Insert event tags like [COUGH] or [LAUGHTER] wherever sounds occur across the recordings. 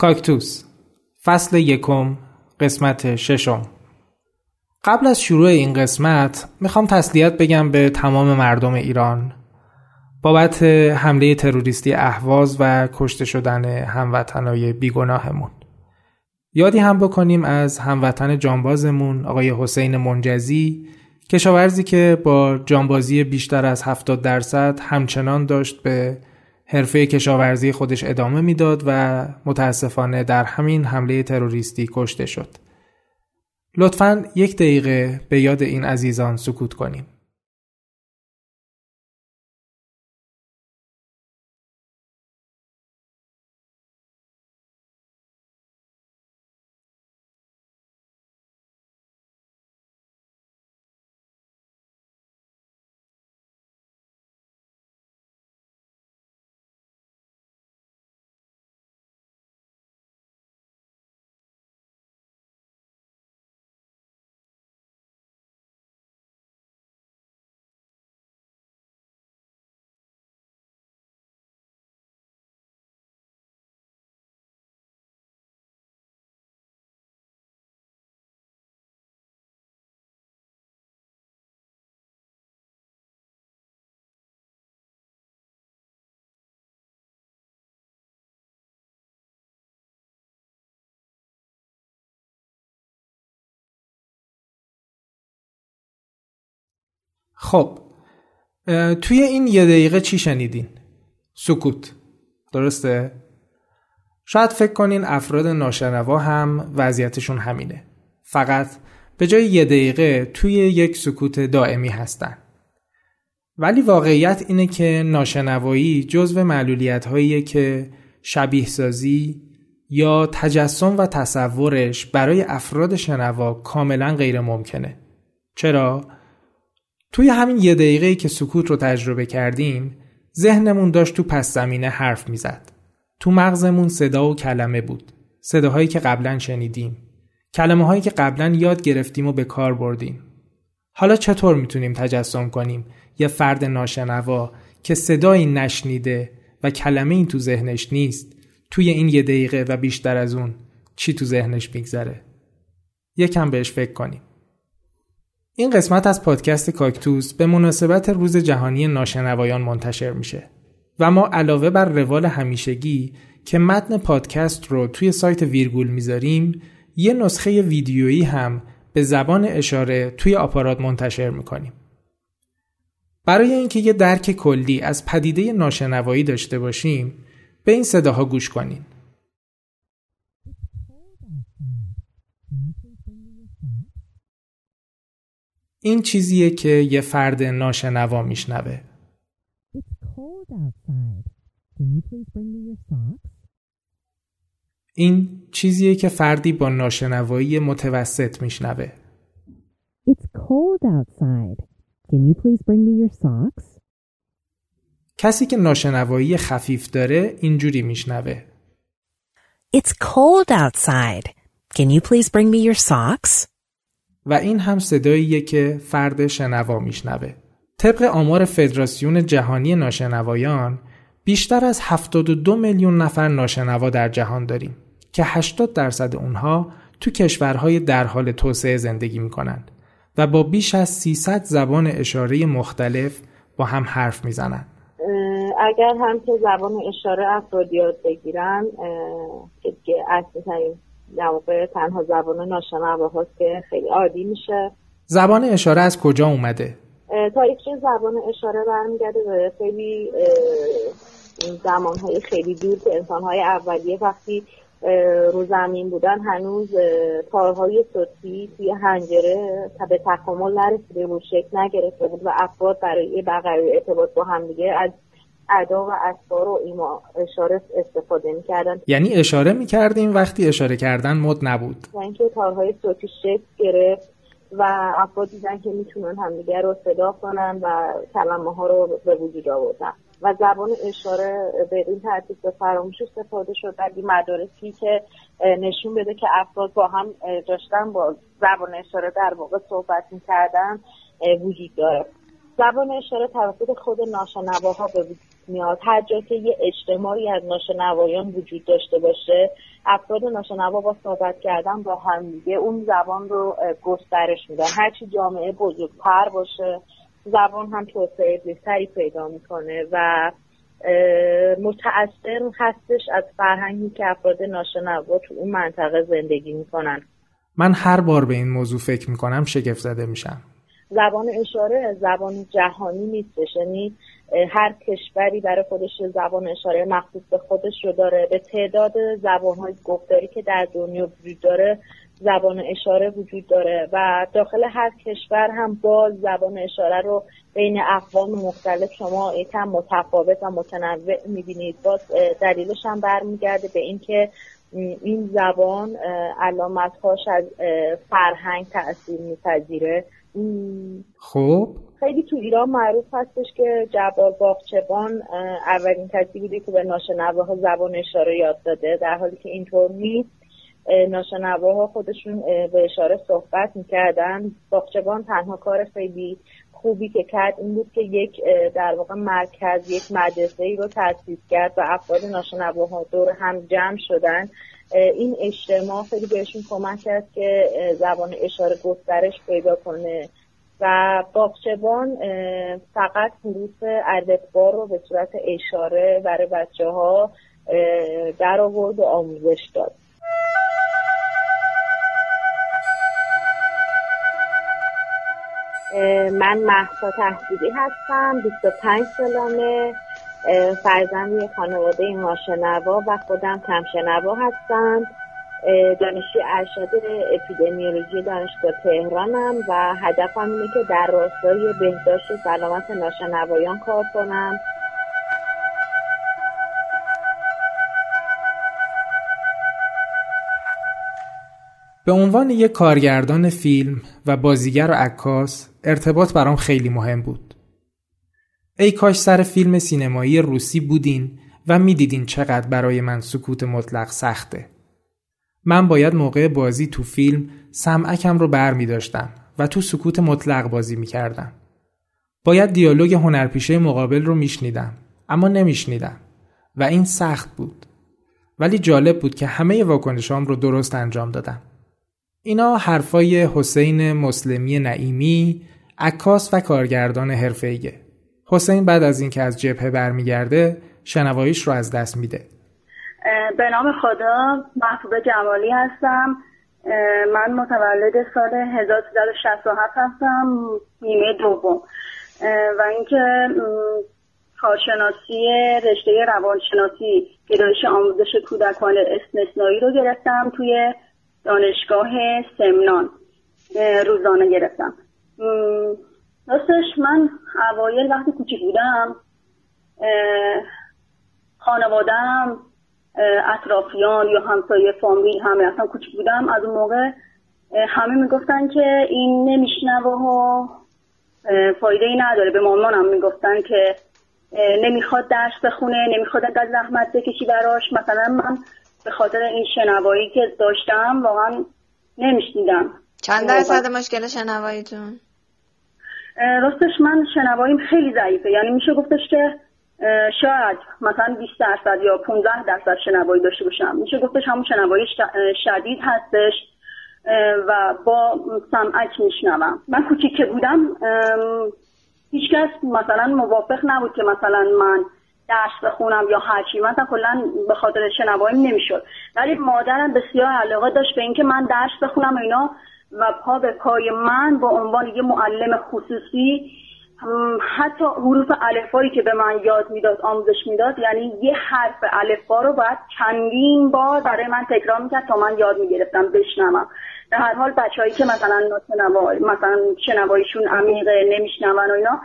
کاکتوس. فصل یکم قسمت ششم. قبل از شروع این قسمت می‌خوام تسلیت بگم به تمام مردم ایران. بابت حمله تروریستی اهواز و کشته شدن هموطنای بیگناهمون. یادی هم بکنیم از هموطن جانبازمون آقای حسین منجزی کشاورزی که با جانبازی بیشتر از 70 درصد همچنان داشت به حرفه کشاورزی خودش ادامه می‌داد و متاسفانه در همین حمله تروریستی کشته شد. لطفا یک دقیقه به یاد این عزیزان سکوت کنیم. خب توی این یه دقیقه چی شنیدین؟ سکوت درسته؟ شاید فکر کنین افراد ناشنوا هم وضعیتشون همینه فقط به جای یه دقیقه توی یک سکوت دائمی هستن ولی واقعیت اینه که ناشنوایی جزو معلولیت هاییه که شبیه سازی یا تجسم و تصورش برای افراد شنوا کاملا غیر ممکنه چرا؟ توی همین یه دقیقه که سکوت رو تجربه کردیم ذهنمون داشت تو پس زمینه حرف می‌زد. تو مغزمون صدا و کلمه بود. صداهایی که قبلا شنیدیم. کلمه هایی که قبلا یاد گرفتیم و به کار بردیم. حالا چطور می‌تونیم تجسم کنیم یه فرد ناشنوا که صدایی نشنیده و کلمه این تو ذهنش نیست توی این یه دقیقه و بیشتر از اون چی تو ذهنش میگذره؟ یکم بهش فکر کنیم. این قسمت از پادکست کاکتوس به مناسبت روز جهانی ناشنوایان منتشر میشه و ما علاوه بر روال همیشگی که متن پادکست رو توی سایت ویرگول می‌ذاریم یه نسخه ویدیویی هم به زبان اشاره توی آپارات منتشر می‌کنیم. برای اینکه یه درک کلی از پدیده ناشنوایی داشته باشیم به این صداها گوش کنین. این چیزیه که یه فرد ناشنوا میشنوه. این چیزیه که فردی با ناشنوایی متوسط میشنوه. کسی که ناشنوایی خفیف داره اینجوری میشنوه. It's cold outside. Can you please bring me your socks? و این هم صداییه که فرد شنوا میشنوه. طبق آمار فدراسیون جهانی ناشنوایان بیشتر از 72 میلیون نفر ناشنوا در جهان داریم که 80 درصد اونها تو کشورهای در حال توسعه زندگی می‌کنند و با بیش از 300 زبان اشاره مختلف با هم حرف می‌زنند. اگر هم که زبان اشاره افراد یاد بگیرن که اصلی در واقع تنها زبان ناشنوا هاست که خیلی عادی میشه زبان اشاره از کجا اومده؟ تاریخ زبان اشاره برمیگرده به خیلی زمان های خیلی دور که انسان های اولیه وقتی رو زمین بودن هنوز تارهای صوتی توی هنجره به تکامل نرسیده بود شکل نگرفته بود و افراد برای بقیه ارتباط با همدیگه از ادا و اسفار و ایما اشاره استفاده می‌کردن یعنی اشاره می‌کردیم وقتی اشاره کردن مد نبود. و اینکه تارهای صوتی شکل گرفت و افراد دیدن که می‌تونن همدیگه رو صدا کنن و کلمه ها رو به وجود آوردن. و زبان اشاره به این ترتیب به فراموش استفاده شد. ولی مدارکی که نشون بده که افراد با هم داشتن با زبان اشاره در واقع صحبت می‌کردن وجود داره. زبان اشاره توسط خود ناشنواها به وجود میاد. هر جا که یه اجتماعی از ناشنوایان وجود داشته باشه افراد ناشنوا با صحبت کردن با هم دیگه اون زبان رو گسترش میدن. هرچی جامعه بزرگتر باشه زبان هم توسعه بهتری پیدا می‌کنه و متأثر هستش از فرهنگی که افراد ناشنوا تو اون منطقه زندگی می‌کنن. من هر بار به این موضوع فکر می‌کنم شگفت زده میشم. زبان اشاره زبان جهانی نیستش. یعنی هر کشوری برای خودش زبان اشاره مخصوص به خودش رو داره. به تعداد زبان گفتاری که در دنیا وجود داره زبان اشاره وجود داره و داخل هر کشور هم باز زبان اشاره رو بین اقوام مختلف شما یکم متفاوت و متنوع می‌بینید. باز دلیلش هم برمیگرده به اینکه این زبان علامتهاش از فرهنگ تاثیر میپذیره. خب. خیلی تو ایران معروف هستش که جبار باغچبان اولین کسی بوده که به ناشنواها زبان اشاره یاد داده در حالی که اینطور نیست. ناشنواها خودشون به اشاره صحبت می‌کردن. باغچبان تنها کار خیلی خوبی که کرد این بود که یک در واقع مرکز یک مدرسه ای رو تأسیس کرد و افراد ناشنواها دور هم جمع شدن. این اجتماع خیلی بهشون کمک کرد که زبان اشاره گسترش پیدا کنه. و باغچبان فقط حروف الفبا رو به صورت اشاره برای بچه ها در آورد و آموزش داد. من محسا تحصیلی هستم 25 سالانه فرزند خانواده ناشنوا و خودم کمشنوا هستم دانشجوی ارشد اپیدمیولوژی دانشگاه تهرانم و هدفم اینه که در راستای بهداشت و سلامت ناشنوایان کار کنم به عنوان یک کارگردان فیلم و بازیگر و عکاس ارتباط برام خیلی مهم بود. ای کاش سر فیلم سینمایی روسی بودین و می‌دیدین چقدر برای من سکوت مطلق سخته. من باید موقع بازی تو فیلم سمعکم رو بر می داشتم و تو سکوت مطلق بازی می کردم. باید دیالوگ هنرپیشه مقابل رو میشنیدم اما نمیشنیدم و این سخت بود. ولی جالب بود که همه واکنشام رو درست انجام دادم. اینا حرفای حسین مسلمی نعیمی عکاس و کارگردان حرفه‌ایه. حسین بعد از اینکه از جبهه برمیگرده شنواییش رو از دست میده. به نام خدا محبوب جمالی هستم. من متولد سال 1367 هستم نیمه دوم. و اینکه کارشناسی رشته روانشناسی گرایش آموزش کودکان استثنایی رو گرفتم توی دانشگاه سمنان. روزانه گرفتم. راستش من اوایل وقتی کوچیک بودم خانوادم اطرافیان یا همسایه فامیل همه اصلا کوچیک بودم. از اون موقع همه می‌گفتن که این نمیشنوه و فایده ای نداره. به مامانم می‌گفتن که نمی‌خواد درس بخونه نمی‌خواد انقدر زحمت بکشی براش. مثلا من به خاطر این شنوایی که داشتم واقعا نمیشنیدم. چند درصد مشکل شنواییتون؟ راستش من شنواییم خیلی ضعیفه. یعنی میشه گفتش که شاید مثلا 20 درصد یا 15 درصد شنوایی داشته باشم. میشه گفتش همون شنوایی شدید هستش و با سمعک میشنوم. من کوچیک که بودم هیچکس مثلا موافق نبود که مثلا من درس بخونم یا هرچی. مثلا کلا به خاطر شنواییم نمی‌شد. ولی مادرم بسیار علاقه داشت به اینکه من درس بخونم اینا. و پا به پای من با عنوان یه معلم خصوصی حتی حروف الفایی که به من یاد می‌داد آموزش می‌داد یعنی یه حرف الفا رو باید چندین بار برای من تکرار می‌کرد تا من یاد می‌گرفتم بشنوم. در هر حال بچههایی که مثلا مثلا شنواییشون عمیقه نمیشنون و اینا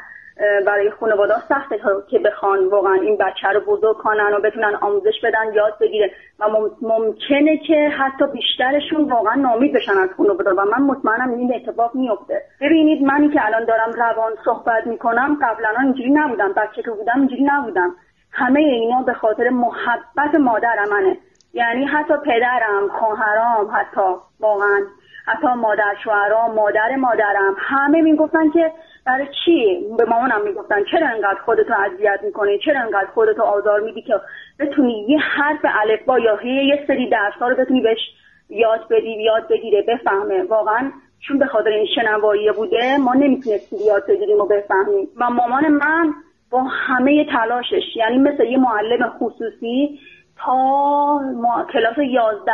برای خانواده سخته که بخوان واقعا این بچه رو بزرگ کنن و بتونن آموزش بدن یاد بگیره و ممکنه که حتی بیشترشون واقعا نامید بشن از خانواده و من مطمئنم این اتفاق میفته ببینید منی که الان دارم روان صحبت می‌کنم قبلا اینجوری نبودم. بچه که بودم اینجوری نبودم. همه اینا به خاطر محبت مادر منه. یعنی حتی پدرم خواهرام حتی واقعا حتی مادر شوهرام مادر مادرم همه می‌گفتن که برای چی به مامانم می‌گفتن؟ چرا انقدر خودتو اذیت می‌کنی؟ چرا انقدر خودتو آزار میدی که بتونی یه حرف الفبا یا یه سری درس ها رو بتونی بهش یاد بدی یاد بگیره بفهمه؟ واقعا چون به خاطر این شنوایی بوده ما نمی‌تونستیم یاد بگیریم و بفهمیم. و مامان من با همه تلاشش یعنی مثل یه معلم خصوصی تا ما کلاس یازده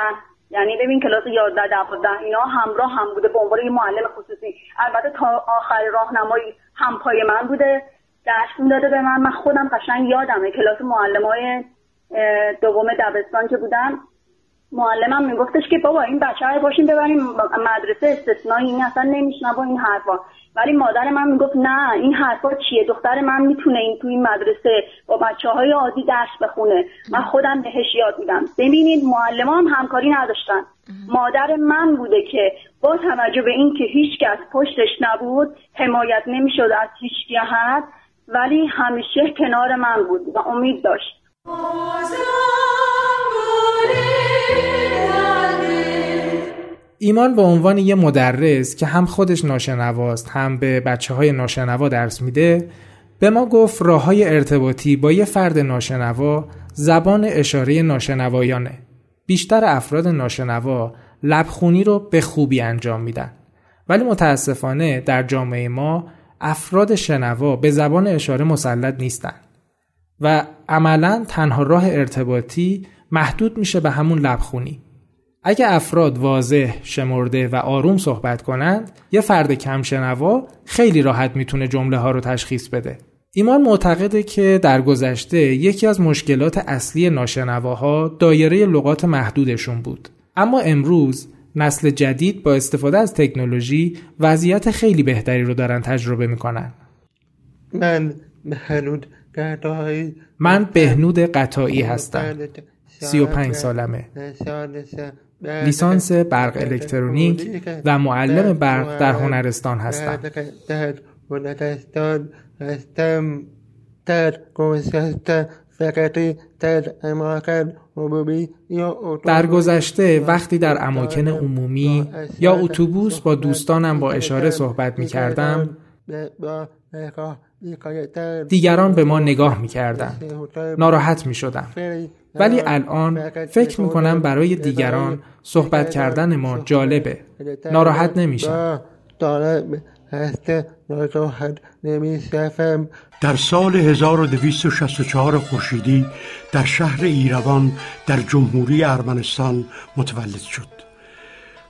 یعنی ببین کلاس 11 12 اینا همراه هم بوده به عنوان یه معلم خصوصی. البته تا آخر راهنمایی هم پای من بوده درس داده به من. من خودم قشنگ یادمه کلاس معلمای دوم دبستان که بودم. معلمم میگفتش که بابا این بچه های باشیم ببریم مدرسه استثنایی این اصلا با این حرفا. ولی مادر من می‌گفت نه این حرفا چیه؟ دختر من می‌تونه این تو این مدرسه با بچه های عادی درس بخونه. من خودم بهش یاد میدم. ببینید معلم هم همکاری نداشتن. مادر من بوده که با توجه به اینکه هیچ کس پشتش نبود حمایت نمی‌شد از هیچ جهت ولی همیشه کنار من بود و امید داشت. ایمان به عنوان یه مدرس که هم خودش ناشنواست هم به بچه های ناشنوا درس میده به ما گفت راه های ارتباطی با یه فرد ناشنوا زبان اشاره ناشنوایانه. بیشتر افراد ناشنوا لبخونی رو به خوبی انجام میدن. ولی متاسفانه در جامعه ما افراد شنوا به زبان اشاره مسلط نیستن. و عملا تنها راه ارتباطی محدود میشه به همون لبخونی. اگه افراد واضح، شمرده و آروم صحبت کنند، یه فرد کم شنوا خیلی راحت می‌تونه جمله ها رو تشخیص بده. ایمان معتقده که در گذشته یکی از مشکلات اصلی ناشنواها دایره لغات محدودشون بود. اما امروز نسل جدید با استفاده از تکنولوژی وضعیت خیلی بهتری رو دارن تجربه می‌کنن. من بهنود قطعی من بهنود قطعی هستم. 35 سالمه. لیسانس برق الکترونیک و معلم برق در هنرستان هستم. در گذشته وقتی در اماکن عمومی یا اتوبوس با دوستانم با اشاره صحبت می کردم دیگران به ما نگاه می کردن. ناراحت می شدم. ولی الان فکر می کنم برای دیگران صحبت کردن ما جالبه. ناراحت نمیشم. در سال 1264 خورشیدی در شهر ایروان در جمهوری ارمنستان متولد شد.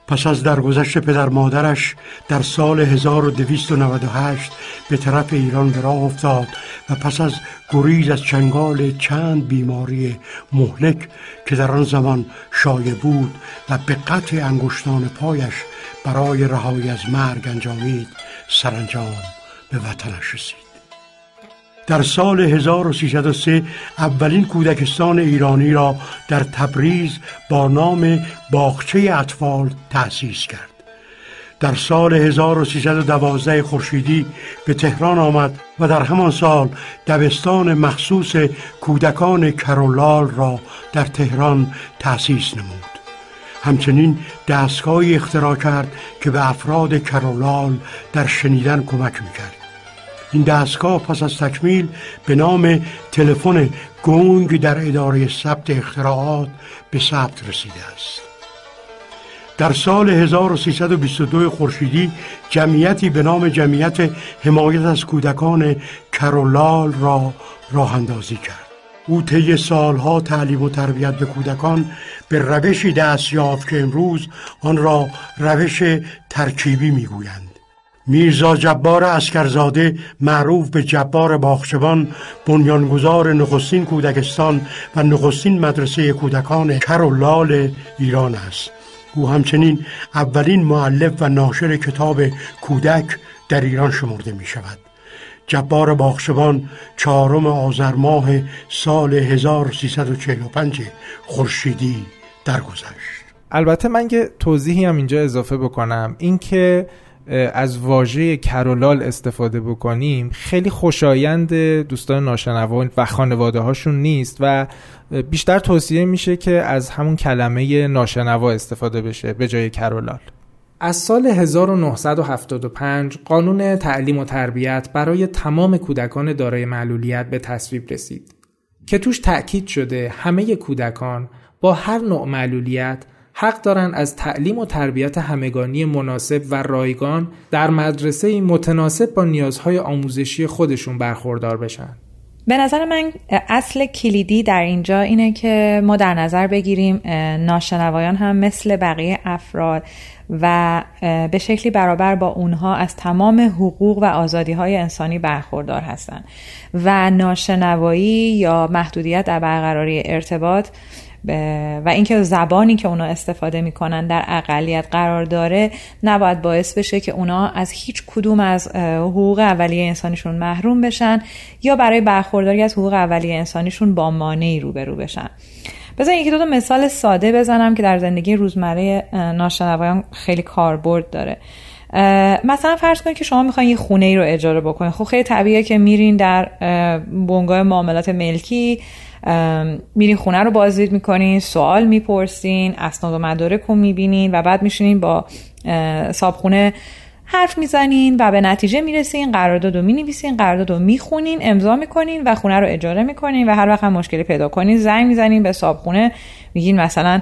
پس از درگذشت پدر مادرش در سال 1298 به طرف ایران به راه افتاد و پس از گریز از چنگال چند بیماری مهلک که در آن زمان شایع بود و به قطع انگشتان پایش برای رهایی از مرگ انجامید سرانجام به وطنش رسید. در سال 1303 اولین کودکستان ایرانی را در تبریز با نام باغچه اطفال تأسیس کرد. در سال 1312 خورشیدی به تهران آمد و در همان سال دبستان مخصوص کودکان کرولال را در تهران تأسیس نمود. همچنین دستگاهی اختراع کرد که به افراد کرولال در شنیدن کمک می‌کرد. این دستگاه پس از تکمیل به نام تلفن گنگ در اداره ثبت اختراعات به ثبت رسیده است. در سال 1322 خورشیدی جمعیتی به نام جمعیت حمایت از کودکان کرولال را راه اندازی کرد. او طی سالها تعلیم و تربیت به کودکان به روشی دست یافت که امروز آن را روش ترکیبی می‌گویند. میرزا جبار اسکرزاده معروف به جبار باخشبان بنیانگذار نخستین کودکستان و نخستین مدرسه کودکان کرولال ایران است. او همچنین اولین معلف و ناشر کتاب کودک در ایران شمرده می شود جبار باخشبان چهارم آذر ماه سال 1345 خورشیدی درگذشت. البته من که توضیحی هم اینجا اضافه بکنم. اینکه از واژه کرولال استفاده بکنیم خیلی خوشایند دوستان ناشنوان و خانواده هاشون نیست و بیشتر توصیه میشه که از همون کلمه ناشنوا استفاده بشه به جای کرولال. از سال 1975 قانون تعلیم و تربیت برای تمام کودکان دارای معلولیت به تصویب رسید که توش تأکید شده همه کودکان با هر نوع معلولیت حق دارند از تعلیم و تربیت همگانی مناسب و رایگان در مدرسه متناسب با نیازهای آموزشی خودشون برخوردار بشن. به نظر من اصل کلیدی در اینجا اینه که ما در نظر بگیریم ناشنوایان هم مثل بقیه افراد و به شکلی برابر با اونها از تمام حقوق و آزادی های انسانی برخوردار هستند و ناشنوایی یا محدودیت در برقراری ارتباط و اینکه زبانی که اونا استفاده می‌کنن در اقلیت قرار داره نباید باعث بشه که اونا از هیچ کدوم از حقوق اولیه انسانیشون محروم بشن یا برای برخورداری از حقوق اولیه انسانیشون با مانعی روبرو بشن. بذار یکی دو تا مثال ساده بزنم که در زندگی روزمره ناشنوایان خیلی کاربرد داره. مثلا فرض کنید که شما می‌خواین یه خونه ای رو اجاره بکنید خب خیلی طبیعیه که میرین در بنگاه معاملات ملکی میرین خونه رو بازدید می‌کنین سوال می‌پرسین اسناد و مدارک رو می‌بینین و بعد میشینین با صابخونه حرف می‌زنین و به نتیجه می‌رسین قرارداد رو می‌نویسین قرارداد رو می‌خونین امضا می‌کنین و خونه رو اجاره می‌کنین و هر وقت هم مشکلی پیدا کنین زنگ می‌زنین به صابخونه میگین مثلا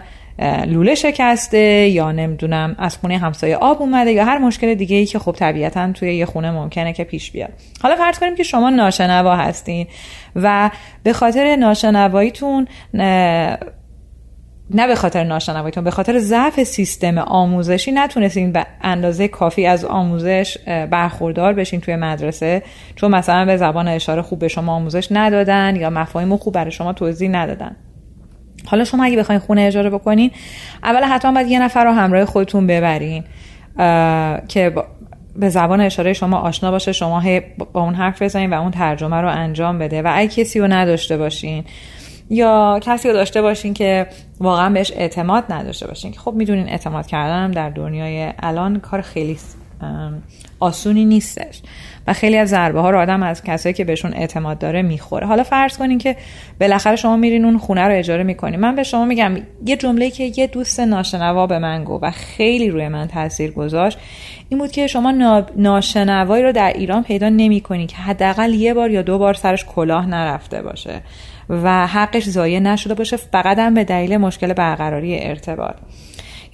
لوله شکسته یا نمی‌دونم از خونه همسایه آب اومده یا هر مشکل دیگه ای که خب طبیعتا توی یه خونه ممکنه که پیش بیاد. حالا فرض کنیم که شما ناشنوا هستین. و به خاطر ناشنواییتون نه به خاطر ناشنواییتون به خاطر ضعف سیستم آموزشی نتونستین به اندازه کافی از آموزش برخوردار بشین توی مدرسه. چون مثلا به زبان اشاره خوب به شما آموزش ندادن یا مفاهیم خوب برای شما توضیح ندادن. حالا شما اگه بخواین خونه اجاره بکنین اول حتما باید یه نفر رو همراه خودتون ببرین که به زبان اشاره شما آشنا باشه شما با اون حرف بزنین و اون ترجمه رو انجام بده. و اگه کسی رو نداشته باشین یا کسی رو داشته باشین که واقعا بهش اعتماد نداشته باشین. که خب می‌دونین اعتماد کردن در دنیای الان کار خیلی آسونی نیستش. و خیلی از ضربه ها رو آدم از کسایی که بهشون اعتماد داره می‌خوره. حالا فرض کنین که بالاخره شما میرین اون خونه رو اجاره می‌کنین. من به شما میگم یه جمله که یه دوست ناشنوا به من گفت و خیلی روی من تاثیر گذاشت این بود که شما ناشنوایی رو در ایران پیدا نمی‌کنین که حداقل یه بار یا دو بار سرش کلاه نرفته باشه و حقش ضایع نشده باشه فقط هم به دلیل مشکل برقراری ارتباط.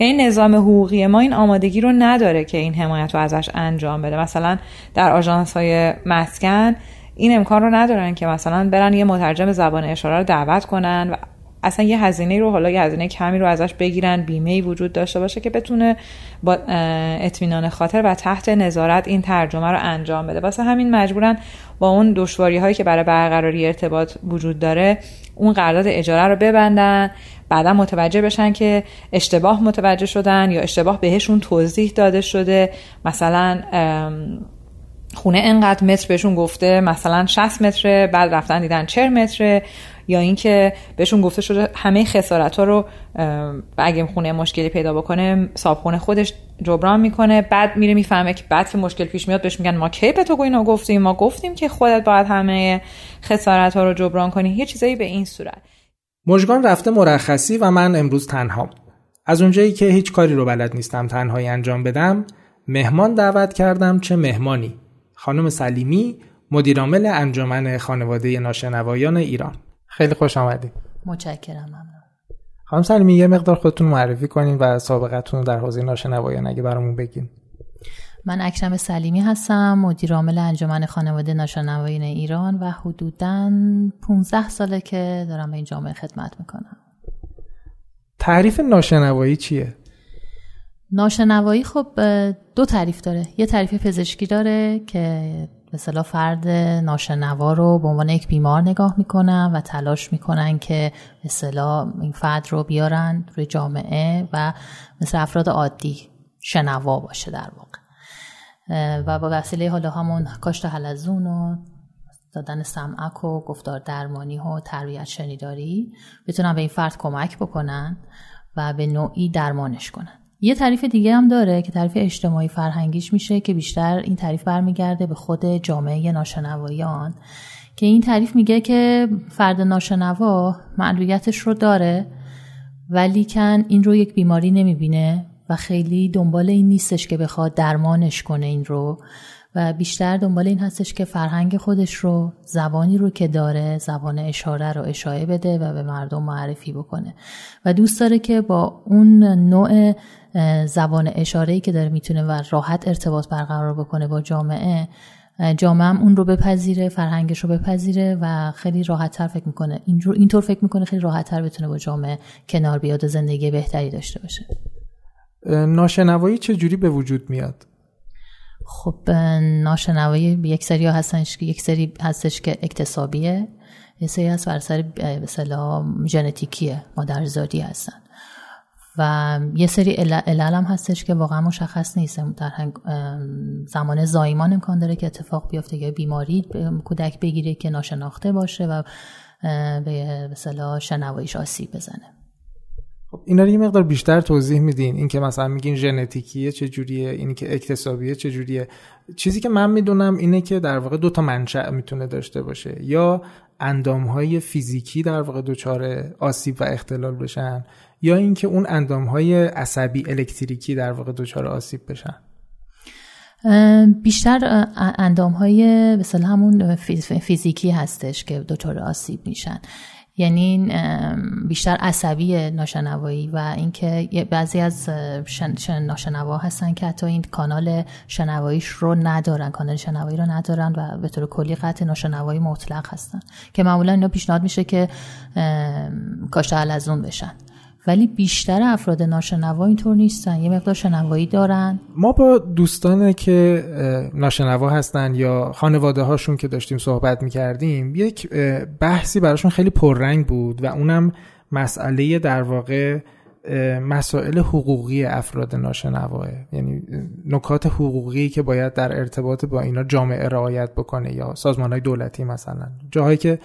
یعنی نظام حقوقی ما این آمادگی رو نداره که این حمایت رو ازش انجام بده. مثلا در آژانس های مسکن این امکان رو ندارن که مثلا برن یه مترجم زبان اشاره رو دعوت کنن و اصلا یه هزینه رو حالا یه هزینه کمی رو ازش بگیرن بیمه وجود داشته باشه که بتونه با اطمینان خاطر و تحت نظارت این ترجمه رو انجام بده. واسه همین مجبورن با اون دشواری هایی که برای برقراری ارتباط وجود داره اون قرارداد اجاره رو ببندن بعدا متوجه بشن که اشتباه متوجه شدن یا اشتباه بهشون توضیح داده شده. مثلا خونه انقدر متر بهشون گفته مثلا 60 متره بعد رفتن دیدن 40 متره. یا اینکه بهشون گفته شده همه خسارت ها رو اگه خونه مشکلی پیدا بکنه صابخونه خودش جبران می‌کنه. بعد میره می‌فهمه که بعد که مشکل پیش میاد بهش میگن ما کی به تو اینو گفتیم؟ ما گفتیم که خودت باید همه خسارت ها رو جبران کنی. یه چیزایی به این صورت. مژگان رفته مرخصی و من امروز تنهام از اونجایی که هیچ کاری رو بلد نیستم تنهایی انجام بدم مهمان دعوت کردم چه مهمانی. خانم سلیمی مدیرعامل انجمن خانواده ناشنوایان ایران. خیلی خوش آمدید متشکرم ممنون. خانم سلیمی یه مقدار خودتون معرفی کنین و سابقتون رو در حوزه ناشنوایان اگه برامون بگین. من اکرم سلیمی هستم مدیر عامل انجمن خانواده ناشنوایان ایران و حدوداً 15 ساله که دارم به این جامعه خدمت می‌کنم. تعریف ناشنوایی چیه؟ ناشنوایی خب دو تعریف داره. یه تعریف پزشکی داره که مثلا فرد ناشنوا رو به عنوان یک بیمار نگاه می‌کنن و تلاش می‌کنن که مثلا این فرد رو بیارن روی جامعه و مثل افراد عادی شنوا باشه در واقع. و با وسیله حالا همون کاشت حلزون و دادن سمعک و گفتار درمانی و تربیت شنیداری بتونن به این فرد کمک بکنن و به نوعی درمانش کنن. یه تعریف دیگه هم داره که تعریف اجتماعی فرهنگیش میشه که بیشتر این تعریف برمیگرده به خود جامعه ناشنوایان که این تعریف میگه که فرد ناشنوا معلولیتش رو داره ولی کن این رو یک بیماری نمی‌بینه و خیلی دنبال این نیستش که بخواد درمانش کنه این رو. و بیشتر دنبال این هستش که فرهنگ خودش رو زبانی رو که داره زبان اشاره رو اشاره بده و به مردم معرفی بکنه. و دوست داره که با اون نوع زبان اشاره که داره می‌تونه و راحت ارتباط برقرار بکنه با جامعه جامعه هم اون رو بپذیره فرهنگش رو بپذیره و خیلی راحت تر فکر می‌کنه. اینجور اینطور فکر می‌کنه خیلی راحت تر بتونه با جامعه کنار بیاد و زندگی بهتری داشته باشه. ناشنوایی چه جوری به وجود میاد؟ خب ناشنوایی یک سری که یک سری هستش که اکتسابیه یه سری هست بر سر مثلا ژنتیکیه مادرزادی هستن. و یه سری علل هم هستش که واقعا مشخص نیست. در زمان زایمان امکان داره که اتفاق بیفته یا بیماری کودک بگیره که ناشناخته باشه و به مثلا شنواییش آسیب بزنه. خب اینا رو یه مقدار بیشتر توضیح میدین. این که مثلا میگین ژنتیکیه چه جوریه اینی که اکتسابیه چه جوریه چیزی که من می‌دونم اینه که در واقع دو تا منشأ می‌تونه داشته باشه. یا اندامهای فیزیکی در واقع دچار آسیب و اختلال بشن یا اینکه اون اندامهای عصبی الکتریکی در واقع دچار آسیب بشن. بیشتر اندام های مثلا همون فیزیکی هستش که دچار آسیب میشن. یعنی بیشتر عصبی ناشنوایی و اینکه بعضی از شن ناشنوا هستن که حتی این کانال شنواییش رو ندارن کانال شنوایی رو ندارن و به طور کلی قطع ناشنوایی مطلق هستن. که معمولا اینا پیشنهاد میشه که کاشته اون بشن. ولی بیشتر افراد ناشنوا اینطور نیستن. یه مقدار شنوایی دارن. ما با دوستان که ناشنوا هستن یا خانواده هاشون که داشتیم صحبت می‌کردیم یک بحثی براشون خیلی پررنگ بود و اونم مسئله در واقع مسائل حقوقی افراد ناشنوائه. یعنی نکات حقوقی که باید در ارتباط با اینا جامعه رعایت بکنه یا سازمان های دولتی مثلا. جاهایی که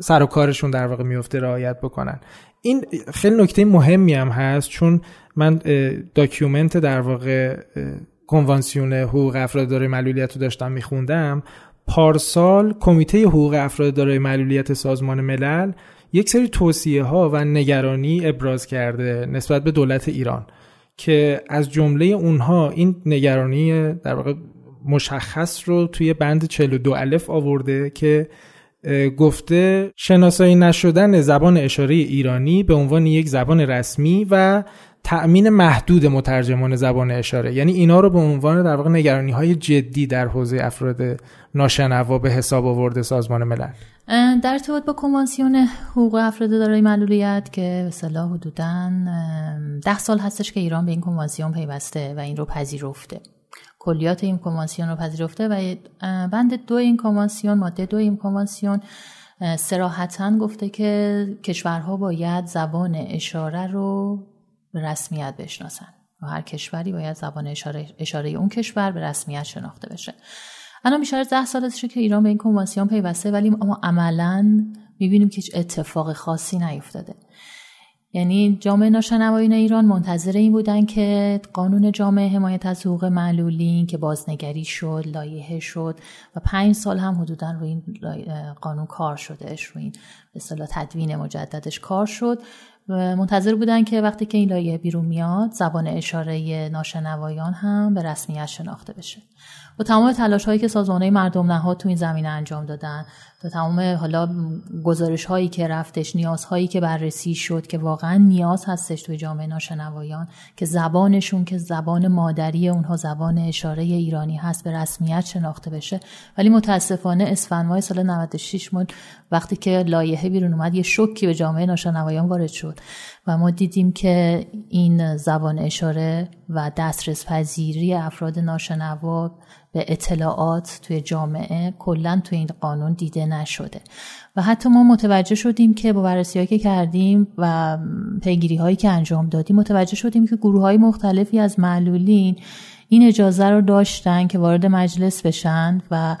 سر و کارشون در واقع میفته رعایت بکنن. این خیلی نکته مهمی هم هست چون من document در واقع کنوانسیون حقوق افراد دارای معلولیت رو داشتم میخوندم. پارسال کمیته حقوق افراد دارای معلولیت سازمان ملل یک سری توصیه ها و نگرانی ابراز کرده نسبت به دولت ایران که از جمله اونها این نگرانی در واقع مشخص رو توی بند 42 الف آورده که گفته شناسایی نشدن زبان اشاره ایرانی به عنوان یک زبان رسمی و تأمین محدود مترجمان زبان اشاره. یعنی اینا رو به عنوان در واقع نگرانی های جدی در حوزه افراد ناشنوا به حساب آورده سازمان ملل. در ارتباط با کنوانسیون حقوق افراد دارای معلولیت که به حدودا ده سال هستش که ایران به این کنوانسیون پیوسته و این رو پذیرفته. کلیات این کنوانسیون رو پذیرفته و بند دو این کنوانسیون ماده دو این کنوانسیون سراحتا گفته که کشورها باید زبان اشاره رو به رسمیت بشناسن و هر کشوری باید زبان اشاره, اشاره اون کشور به رسمیت شناخته بشه. الان بیشتر ده سال که ایران به این کنوانسیون پیوسته ولی اما عملا می‌بینیم که هیچ اتفاق خاصی نیفتاده. یعنی جامعه ناشنوایان ایران منتظر این بودن که قانون جامعه حمایت از حقوق معلولین که بازنگری شد لایحه شد و پنج سال هم حدودا روی این قانون کار شدهش روی این به تدوین مجددش کار شد. منتظر بودن که وقتی که این لایحه بیرون میاد زبان اشاره ناشنوایان هم به رسمیت شناخته بشه. با تمام تلاش هایی که سازمان مردم نهاد تو این زمینه انجام دادن تا تمام حالا گزارش هایی که رفتش نیاز هایی که بررسی شد که واقعا نیاز هستش توی جامعه ناشنوایان که زبانشون که زبان مادری اونها زبان اشاره ایرانی هست به رسمیت شناخته بشه. ولی متاسفانه اسفند سال 96 مون وقتی که لایحه بیرون اومد یه شوکی به جامعه ناشنوایان وارد شد. و ما دیدیم که این زبان اشاره و دسترس پذیری افراد ناشنوا به اطلاعات توی جامعه کلا توی این قانون دیده نشده. و حتی ما متوجه شدیم که با بررسی که کردیم و پیگیری هایی که انجام دادیم متوجه شدیم که گروه های مختلفی از معلولین این اجازه رو داشتن که وارد مجلس بشن و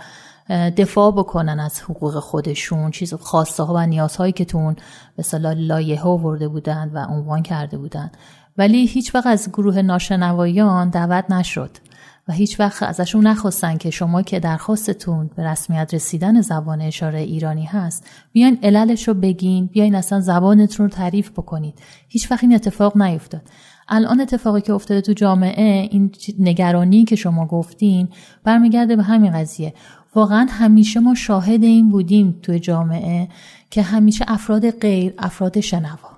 دفاع بکنن از حقوق خودشون چیز خواسته ها و نیازهایی که تو اون به لایحه آورده بودن و عنوان کرده بودن. ولی هیچ وقت از گروه ناشنوایان دعوت نشد و هیچ وقت ازشون نخواستن که شما که درخواستتون به رسمیت رسیدن زبان اشاره ایرانی هست بیاین عللش رو بگین بیاین اصلا زبانتون رو تعریف بکنید. هیچ وقت این اتفاق نیفتاد. الان اتفاقی که افتاده تو جامعه این نگرانی که شما گفتین برمیگرده به همین قضیه. واقعا همیشه ما شاهد این بودیم تو جامعه که همیشه افراد غیر افراد شنوا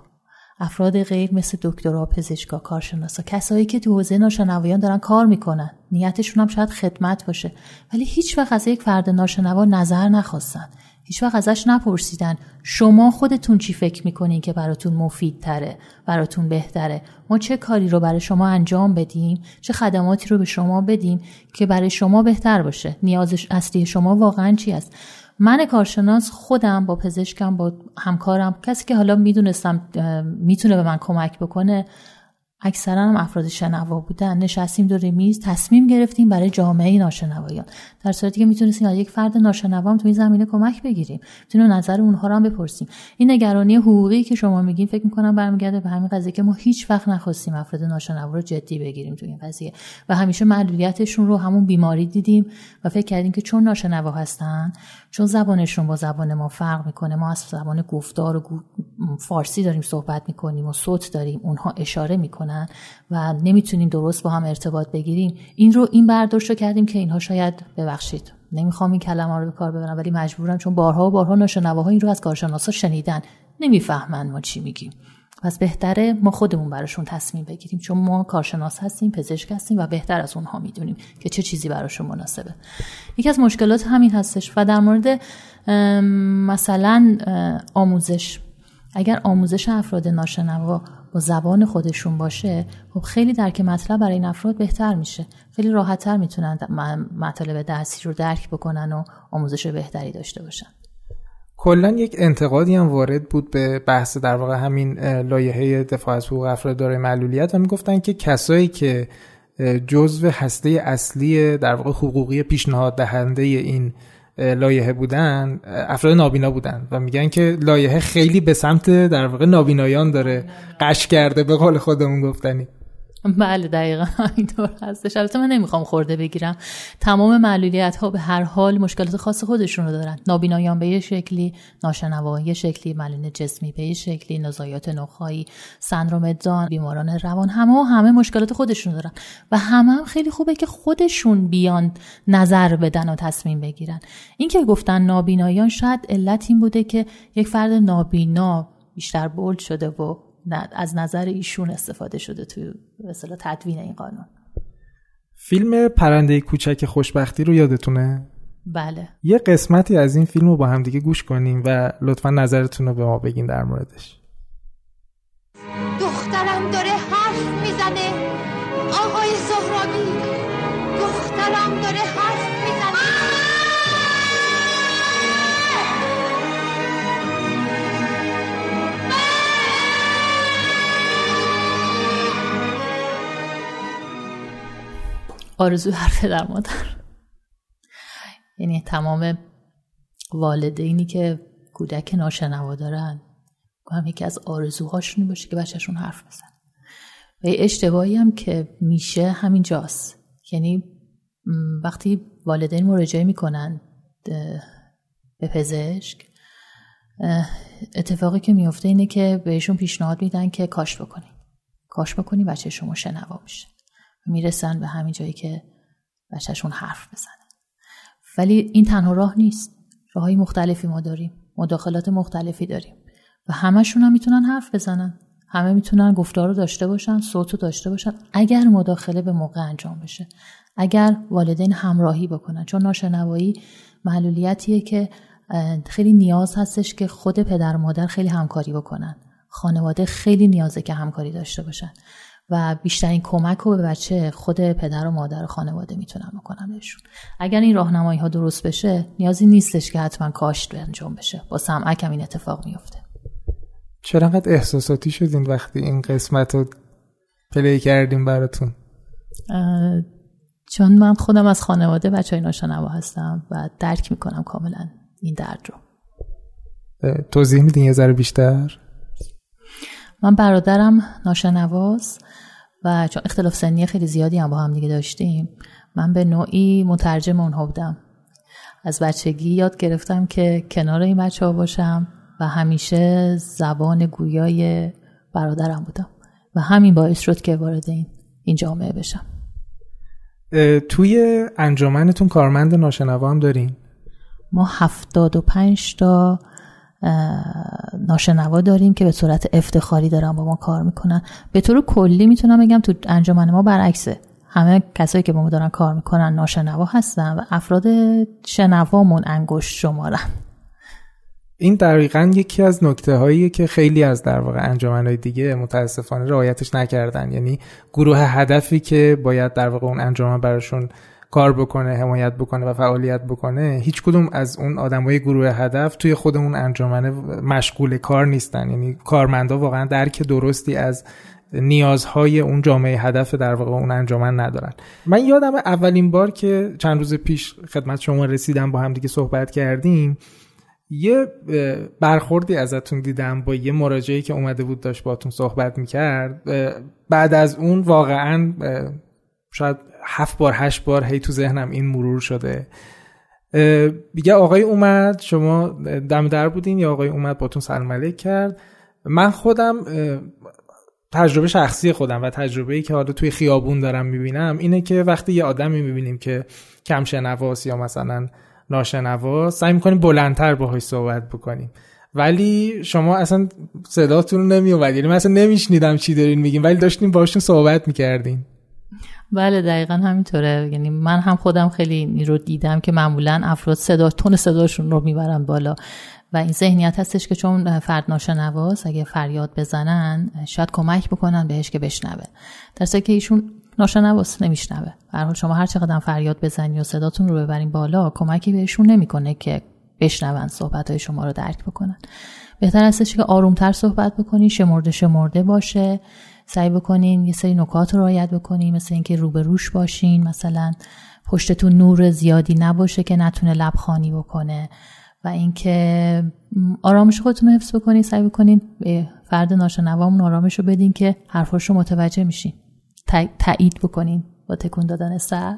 افراد غیر مثل دکترها پزشکا کارشناسا کسایی که تو حوزه ناشنوایان دارن کار می‌کنن. نیتشون هم شاید خدمت باشه. ولی هیچ وقت از یک فرد ناشنوا نظر نخواستن. هیچ وقت ازش نپرسیدن. شما خودتون چی فکر می‌کنین که براتون مفید تره براتون بهتره؟ ما چه کاری رو برای شما انجام بدیم؟ چه خدماتی رو به شما بدیم که برای شما بهتر باشه؟ نیاز اصلی شما واقعا چی است؟ من کارشناس خودم با پزشکم با همکارم کسی که حالا می‌دونستم می‌تونه به من کمک بکنه اکثرا هم افراد شنوا بودن. نشستیم دور میز تصمیم گرفتیم برای جامعه ناشنوایان. در صورتی که می‌تونستیم از یک فرد ناشنوا هم تو این زمینه کمک بگیریم. می‌تونیم نظر اونها رو هم بپرسیم. این نگرانی حقوقی که شما میگین فکر می‌کنم برمیگرده به همین قضیه که ما هیچ وقت نخواستیم افراد ناشنوا رو جدی بگیریم تو این قضیه. و همیشه معلولیتشون رو همون بیماری دیدیم و فکر کردیم که چون ناشنوا هستن چون زبانشون با زبان ما فرق می‌کنه ما از زبان گفتار و فارسی داریم صحبت می‌کنیم و صوت داریم اونها اشاره می‌کنن و نمی‌تونیم درست با هم ارتباط بگیریم این رو این برداشت رو کردیم که اینها شاید ببخشید نمی‌خوام این کلمه رو به کار ببرم ولی مجبورم چون بارها و بارها ناشنواها این رو از کارشناسا شنیدن. نمی‌فهمن ما چی میگیم. پس بهتره ما خودمون براشون تصمیم بگیریم. چون ما کارشناس هستیم پزشک هستیم و بهتر از اونها می‌دونیم که چه چیزی براشون مناسبه. یکی از مشکلات همین هستش و در مورد مثلا آموزش. اگر آموزش افراد ناشنوا با زبان خودشون باشه خب خیلی درک مطلب برای این افراد بهتر میشه. خیلی راحتتر می‌تونن مطالب درسی رو درک بکنن و آموزش بهتری داشته باشن. کلا یک انتقادی هم وارد بود به بحث در واقع همین لایحه دفاع از حقوق افراد دارای معلولیت و می‌گفتن که کسایی که جزو هسته اصلی در واقع حقوقی پیشنهاد دهنده این لایحه بودن افراد نابینا بودن و میگن که لایحه خیلی به سمت در واقع نابینایان داره قش کرده به قول خودمون گفتنی. بله دقیقا اینطور هستش. البته من نمی‌خوام خورده بگیرم. تمام معلولیت ها به هر حال مشکلات خاص خودشون رو دارن. نابینایان به یه شکلی ناشنوا یه شکلی ملین جسمی به یه شکلی نزایات نخایی سندروم دان بیماران روان همه و همه مشکلات خودشون دارن. و همه هم خیلی خوبه که خودشون بیان نظر بدن و تصمیم بگیرن. این که گفتن نابینایان شاید علت این بوده که یک فرد نابینا بیشتر بولد شده و از نظر ایشون استفاده شده تو مثلا تدوین این قانون. فیلم پرنده کوچک خوشبختی رو یادتونه؟ بله. یه قسمتی از این فیلم رو با هم دیگه گوش کنیم و لطفا نظرتون رو به ما بگین در موردش. دخترم داره حرف می‌زنه. آقای زهرابی دخترم داره آرزو حرف در مادر. یعنی تمام والدینی که کودک ناشنوا دارن هم یکی از آرزوهاشونی باشه که بچهشون حرف بزن و اشتباهی هم که میشه همین جاست. یعنی وقتی والدین مراجعه می‌کنن به پزشک اتفاقی که میفته اینه که بهشون پیشنهاد میدن که کاش بکنی. کاش بکنی بچه شما شنوا میشه می‌رسن به همین جایی که بچهشون حرف بزنه ولی این تنها راه نیست. راه مختلفی ما داریم. مداخلات مختلفی داریم. و همشون هم می‌تونن حرف بزنن. همه می‌تونن گفتار رو داشته باشن صوت رو داشته باشن. اگر مداخله به موقع انجام بشه. اگر والدین همراهی بکنن. چون ناشنوایی معلولیتیه که خیلی نیاز هستش که خود پدر و مادر خیلی همکاری بکنن. خانواده خیلی نیازه که همکاری داشته باشن. و بیشترین کمک رو به بچه خود پدر و مادر و خانواده می‌تونن بکنم بهشون. اگر این راهنمایی ها درست بشه نیازی نیستش که حتما کاشت انجام بشه. با سمعک هم این اتفاق میفته چرا انقدر احساساتی شدین وقتی این قسمت رو پلی کردیم براتون؟ چون من خودم از خانواده بچه های ناشنوا هستم و درک می‌کنم کاملا این درد رو. توضیح میدین یه ذره بیشتر؟ من برادرم ناشنواست. و چون اختلاف سنی خیلی زیادی هم با هم دیگه داشتیم من به نوعی مترجم اونها بودم. از بچگی یاد گرفتم که کنار این بچه ها باشم و همیشه زبان گویای برادرم بودم و همین باعث شد که وارد این این جامعه بشم. توی انجمنتون کارمند ناشنوا هم دارین؟ ما هفتاد و پنج تا ناشنوا داریم که به صورت افتخاری دارن با ما کار می‌کنن. به طور کلی می‌تونم بگم تو انجمن ما برعکسه. همه کسایی که با ما دارن کار می‌کنن ناشنوا هستن و افراد شنوامون انگشت شمارن. این دقیقا یکی از نکته هایی که خیلی از در واقع انجمنهای دیگه متاسفانه رعایتش نکردن. یعنی گروه هدفی که باید در واقع اون انجمن براشون کار بکنه حمایت بکنه و فعالیت بکنه هیچ کدوم از اون آدمای گروه هدف توی خودمون انجمن مشغول کار نیستن. یعنی کارمندا واقعا درک درستی از نیازهای اون جامعه هدف در واقع اون انجمن ندارن. من یادم اولین بار که چند روز پیش خدمت شما رسیدم با هم دیگه صحبت کردیم یه برخوردی ازتون دیدم با یه مراجعی که اومده بود داشت باتون صحبت می‌کرد. بعد از اون واقعا شاید هفت بار هشت بار هی تو ذهنم این مرور شده. یه آقای اومد شما دم در بودین یا آقای اومد باتون سلام علیک کرد؟ من خودم تجربه شخصی خودم و تجربه ای که حالا توی خیابون دارم می‌بینم اینه که وقتی یه آدمی می‌بینیم که کم شنواست یا مثلا ناشنواست سعی می‌کنیم بلندتر باهاش صحبت بکنیم. ولی شما اصلا صداتون رو نمیومد یعنی من اصلا نمیشنیدم چی دارین میگین ولی داشتیم باشون صحبت می‌کردین. بله دقیقا همینطوره. یعنی من هم خودم خیلی این رو دیدم که معمولا افراد صدا تون صداشون رو می‌برن بالا. و این ذهنیت هستش که چون فرد ناشنواست اگه فریاد بزنن شاید کمک بکنن بهش که بشنوه. در که ایشون ناشنواست نمیشنوه. به شما هر چقدر شما بزنی و صداتون رو ببرین بالا کمکی بهشون نمی‌کنه که بشنون صحبت های شما رو درک بکنن. بهتر هستش که آرومتر صحبت بکنین شمرده شمرده باشه. سعی بکنین یه سری نکات رو رعایت بکنین مثل اینکه روبروش باشین. مثلا پشتتون نور زیادی نباشه که نتونه لبخانی بکنه و اینکه آرامش خودتون رو حفظ بکنین سعی بکنین فرد ناشنوامون آرامش رو بدین که حرفاش رو متوجه میشین. تایید بکنین با تکون دادن سر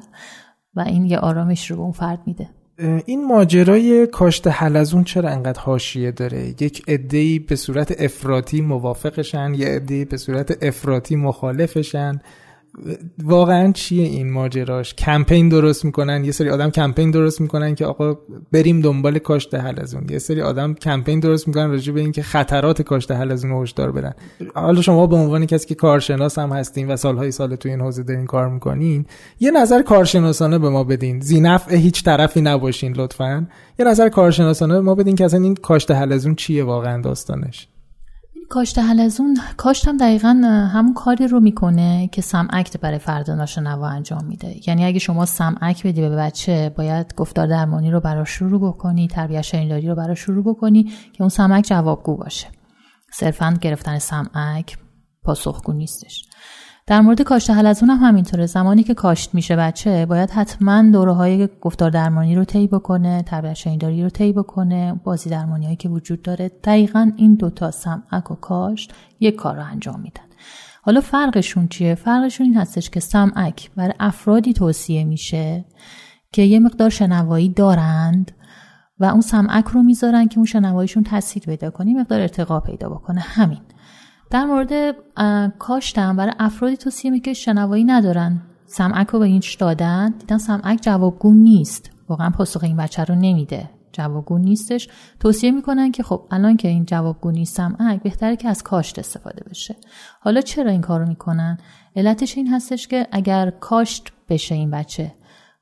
و این یه آرامش رو به اون فرد میده. این ماجرای کاشت حلزون چرا انقدر حاشیه داره؟ یک عده‌ای به صورت افراطی موافقشن یه عده‌ای به صورت افراطی مخالفشن. واقعا چیه این ماجراش؟ کمپین درست می‌کنن؟ یه سری آدم کمپین درست می‌کنن که آقا بریم دنبال کاشت حلزون یه سری آدم کمپین درست می‌کنن راجع به اینکه خطرات کاشت حلزون رو هشدار بدن. حالا شما به عنوان کسی که کارشناس هم هستین و سالهای سال تو این حوزه دارین کار می‌کنین یه نظر کارشناسانه به ما بدین. زینفع هیچ طرفی نباشین لطفا. یه نظر کارشناسانه به ما بدین که اصلا این کاشت حلزون چیه واقعا داستانش. کاشت حلزون کاشت هم دقیقا همون کاری رو می‌کنه که سمعکت برای فرد ناشنوا انجام میده. یعنی اگه شما سمعک بدی به بچه باید گفتار درمانی رو براش شروع بکنی تربیت شنیداری رو براش شروع بکنی که اون سمعک جوابگو باشه. صرفا گرفتن سمعک پاسخگو نیستش. در مورد کاشت حلزون هم همینطوره. زمانی که کاشت میشه بچه باید حتما دوره های گفتار درمانی رو طی بکنه تربیت شنیداری رو طی بکنه بازی درمانی هایی که وجود داره. دقیقا این دوتا سمعک و کاشت یک کار رو انجام میدن. حالا فرقشون چیه؟ فرقشون این هستش که سمعک برای افرادی توصیه میشه که یه مقدار شنوایی دارند و اون سمعک رو می‌ذارن که اون شنواییشون تاثیر پیدا کنه مقدار ارتقا پیدا بکنه. همین. در مورد کاشتم برای افرادی توصیه که شنوایی ندارن. سمعک رو به اینش دادن. دیدن سمعک جوابگو نیست. واقعا پاسخ این بچه رو نمیده. جوابگو نیستش. توصیه می‌کنن که خب الان که این جوابگو نیست سمعک بهتره که از کاشت استفاده بشه. حالا چرا این کارو می‌کنن؟ علتش این هستش که اگر کاشت بشه این بچه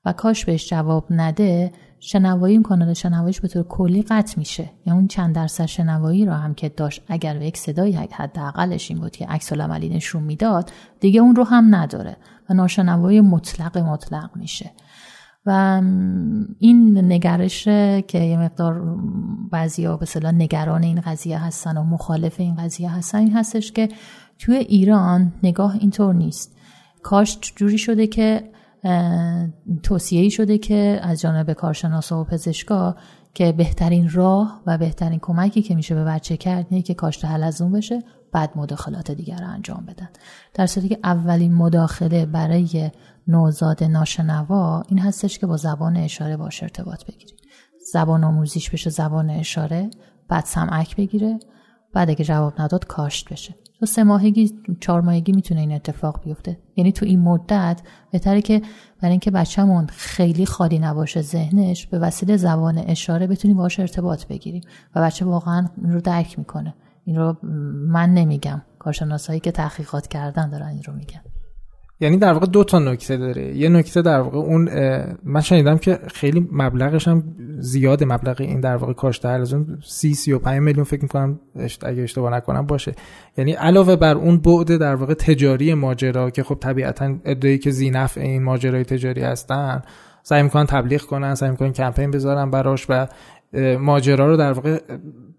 و کاش بهش جواب نده شنوایی اون کانال شنواییش به طور کلی قطع میشه. یا اون چند درصد شنوایی رو هم که داشت اگر به یک صدایی حداقلش این بود که عکس عملی نشون می‌داد دیگه اون رو هم نداره و ناشنوایی مطلق مطلق میشه. و این نگرش که یه مقدار بعضیا به صلاح نگران این قضیه هستن و مخالف این قضیه هستن این هستش که توی ایران نگاه اینطور نیست. کاشت جوری شده که توصیه شده که از جانب کارشناسا و پزشکا که بهترین راه و بهترین کمکی که میشه به بچه کرد نه که کاشت حلزون بشه بعد مداخلات دیگر رو انجام بدن. در صورتی که اولین مداخله برای نوزاد ناشنوا این هستش که با زبان اشاره باش ارتباط بگیرید زبان آموزیش بشه زبان اشاره بعد سمعک بگیره بعد اگه جواب نداد کاشت بشه. تو سه ماهگی چهار ماهگی می‌تونه این اتفاق بیفته. یعنی تو این مدت بهتره که برای اینکه بچه‌مون خیلی خالی نباشه ذهنش به وسیله زبان اشاره بتونیم باهاش ارتباط بگیریم و بچه واقعا این رو درک می‌کنه. این رو من نمیگم. کارشناسایی که تحقیقات کردن دارن این رو میگن. یعنی در واقع دو تا نکته داره. یه نکته در واقع اون من شنیدم که خیلی مبلغش هم زیاده مبلغ این در واقع کاشته از اون 30 35 میلیون فکر می‌کنم اگه اشتباه نکنم باشه. یعنی علاوه بر اون بعد در واقع تجاری ماجرا که خب طبیعتا ادعایی که زینف این ماجرای تجاری هستن سعی می‌کنن تبلیغ کنن سعی می‌کنن کمپین بذارن براش و ماجرا رو در واقع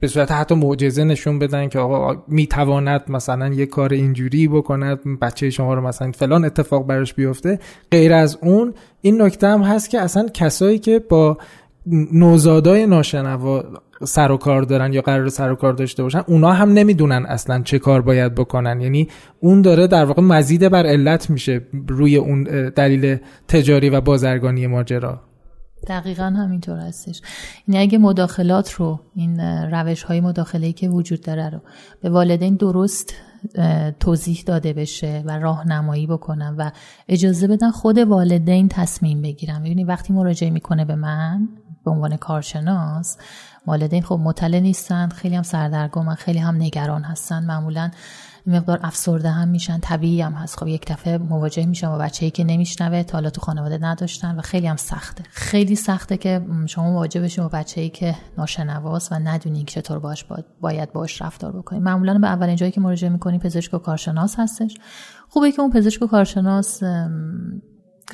به صورت حتی معجزه نشون بدن که آقا می‌تواند مثلا یه کار اینجوری بکند بچه شما رو مثلا فلان اتفاق براش بیفته. غیر از اون این نکته هم هست که اصلا کسایی که با نوزادای ناشنوا سر و کار دارن یا قرار سر و کار داشته باشن اونا هم نمی‌دونن اصلا چه کار باید بکنن. یعنی اون داره در واقع مزید بر علت میشه روی اون دلیل تجاری و بازرگانی ماجرا. دقیقا همینطور هستش. این یعنی اگه مداخلات رو این روش های مداخله که وجود داره رو به والدین درست توضیح داده بشه و راهنمایی بکنم و اجازه بدن خود والدین تصمیم بگیرم ببینید وقتی مراجعه می‌کنه به من به عنوان کارشناس والدین خب مطلع نیستن خیلی هم سردرگم خیلی هم نگران هستن. معمولا مقدار افسرده هم میشن طبیعی هم هست. خب یک دفعه مواجه میشن با بچه‌ای که نمیشنوه تا حالا تو خانواده نداشتن و خیلی هم سخته. خیلی سخته که شما مواجه بشین با بچه‌ای که ناشنواست و ندونی که چطور باش باید باش رفتار بکنید معمولا به اولین جایی که مراجعه می‌کنی پزشک و کارشناس هستش. خوبه که اون پزشک و کارشناس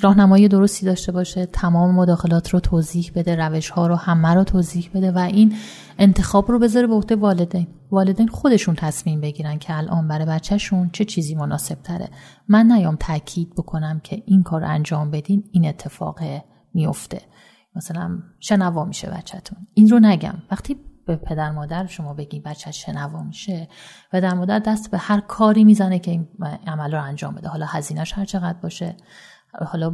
راهنمایی درستی داشته باشه تمام مداخلات رو توضیح بده روش ها رو همه رو توضیح بده و این انتخاب رو بذاره به عهده والدین. والدین خودشون تصمیم بگیرن که الان برای بچهشون چه چیزی مناسب تره من نیام تاکید بکنم که این کار انجام بدین این اتفاق میفته مثلا شنوا میشه بچهتون. این رو نگم. وقتی به پدر مادر شما بگی بچه شنوا میشه و در مادر دست به هر کاری می‌زنه که این عمل رو انجام بده. حالا هزینهش هر چقدر باشه. حالا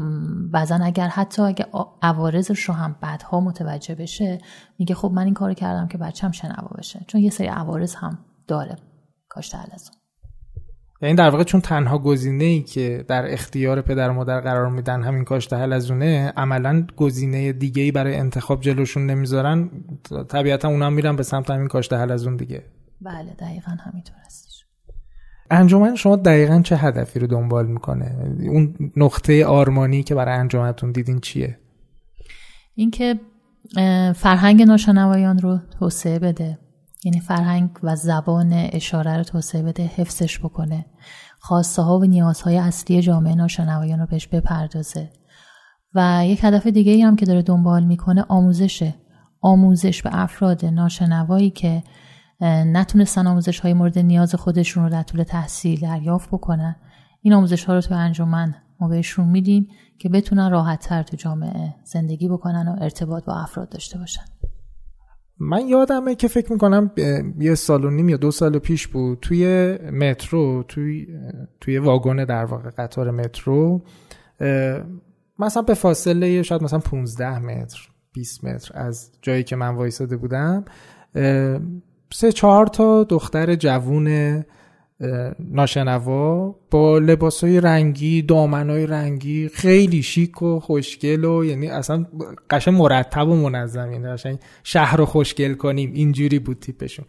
بعضا اگر حتی اگه عوارضش رو هم بعدها متوجه بشه میگه خب من این کار کردم که بچم شنوا بشه چون یه سری عوارض هم داره. کاشته علزون یعنی در واقع چون تنها گزینه ای که در اختیار پدر و مادر قرار میدن همین کاشته حلزونه عملا گزینه دیگه ای برای انتخاب جلوشون نمی‌ذارن. طبیعتا اونا میرن به سمت همین کاشته حلزون دیگه. بله دقیقا همینطور است. انجمن شما دقیقا چه هدفی رو دنبال می‌کنه؟ اون نقطه آرمانی که برای انجمنتون دیدین چیه؟ اینکه فرهنگ ناشنوایان رو توسعه بده. یعنی فرهنگ و زبان اشاره رو توسعه بده حفظش بکنه. خواسته ها و نیازهای اصلی جامعه ناشنوایان رو بهش بپردازه. و یک هدف دیگه هم که داره دنبال می‌کنه آموزشه. آموزش به افراد ناشنوایی که نتونستن آموزش های مورد نیاز خودشون رو در طول تحصیل دریافت بکنن. این آموزش ها رو تو انجمن ما بهشون میدیم که بتونن راحت تر تو جامعه زندگی بکنن و ارتباط با افراد داشته باشن. من یادمه که فکر می‌کنم یه سال و نیم یا دو سال پیش بود توی مترو توی توی واگن در واقع قطار مترو مثلا به فاصله شاید مثلا 15 متر 20 متر از جایی که من وایساده بودم سه چهار تا دختر جوون ناشنوا با لباسای رنگی دامنای رنگی خیلی شیک و خوشگل و یعنی اصلا قشن مرتب و منظم. یعنی شهر رو خوشگل کنیم اینجوری بود تیپشون.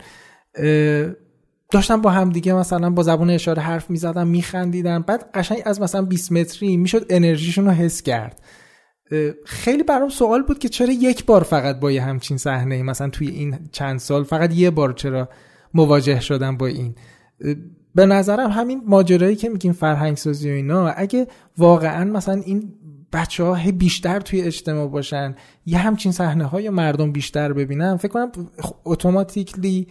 داشتم با هم دیگه مثلا با زبون اشاره حرف می‌زدن میخندیدن بعد قشنگ از مثلا 20 متری می‌شد انرژیشون رو حس کرد. خیلی برام سوال بود که چرا یک بار فقط با یه همچین صحنه مثلا توی این چند سال فقط یه بار چرا مواجه شدم با این؟ به نظرم همین ماجرایی که میگیم فرهنگ سازی و اینا اگه واقعا مثلا این بچه ها بیشتر توی اجتماع باشن یه همچین صحنه های مردم بیشتر ببینن فکر کنم اتوماتیکلی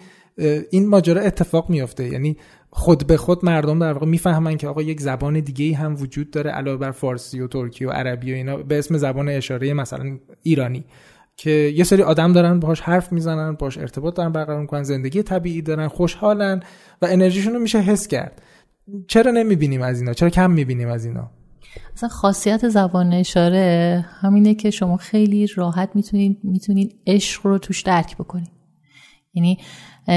این ماجرا اتفاق میافته. یعنی خود به خود مردم در واقع می‌فهمن که آقا یک زبان دیگه هم وجود داره علاوه بر فارسی و ترکی و عربی و اینا به اسم زبان اشاره مثلا ایرانی که یه سری آدم دارن باهاش حرف می‌زنن باهاش ارتباط دارن برقرار می‌کنن زندگی طبیعی دارن خوشحالن و انرژیشون رو میشه حس کرد. چرا نمی‌بینیم از اینا؟ چرا کم می‌بینیم از اینا؟ اصلا خاصیت زبان اشاره همینه که شما خیلی راحت می‌تونید می‌تونید عشق رو توش درک بکنید یعنی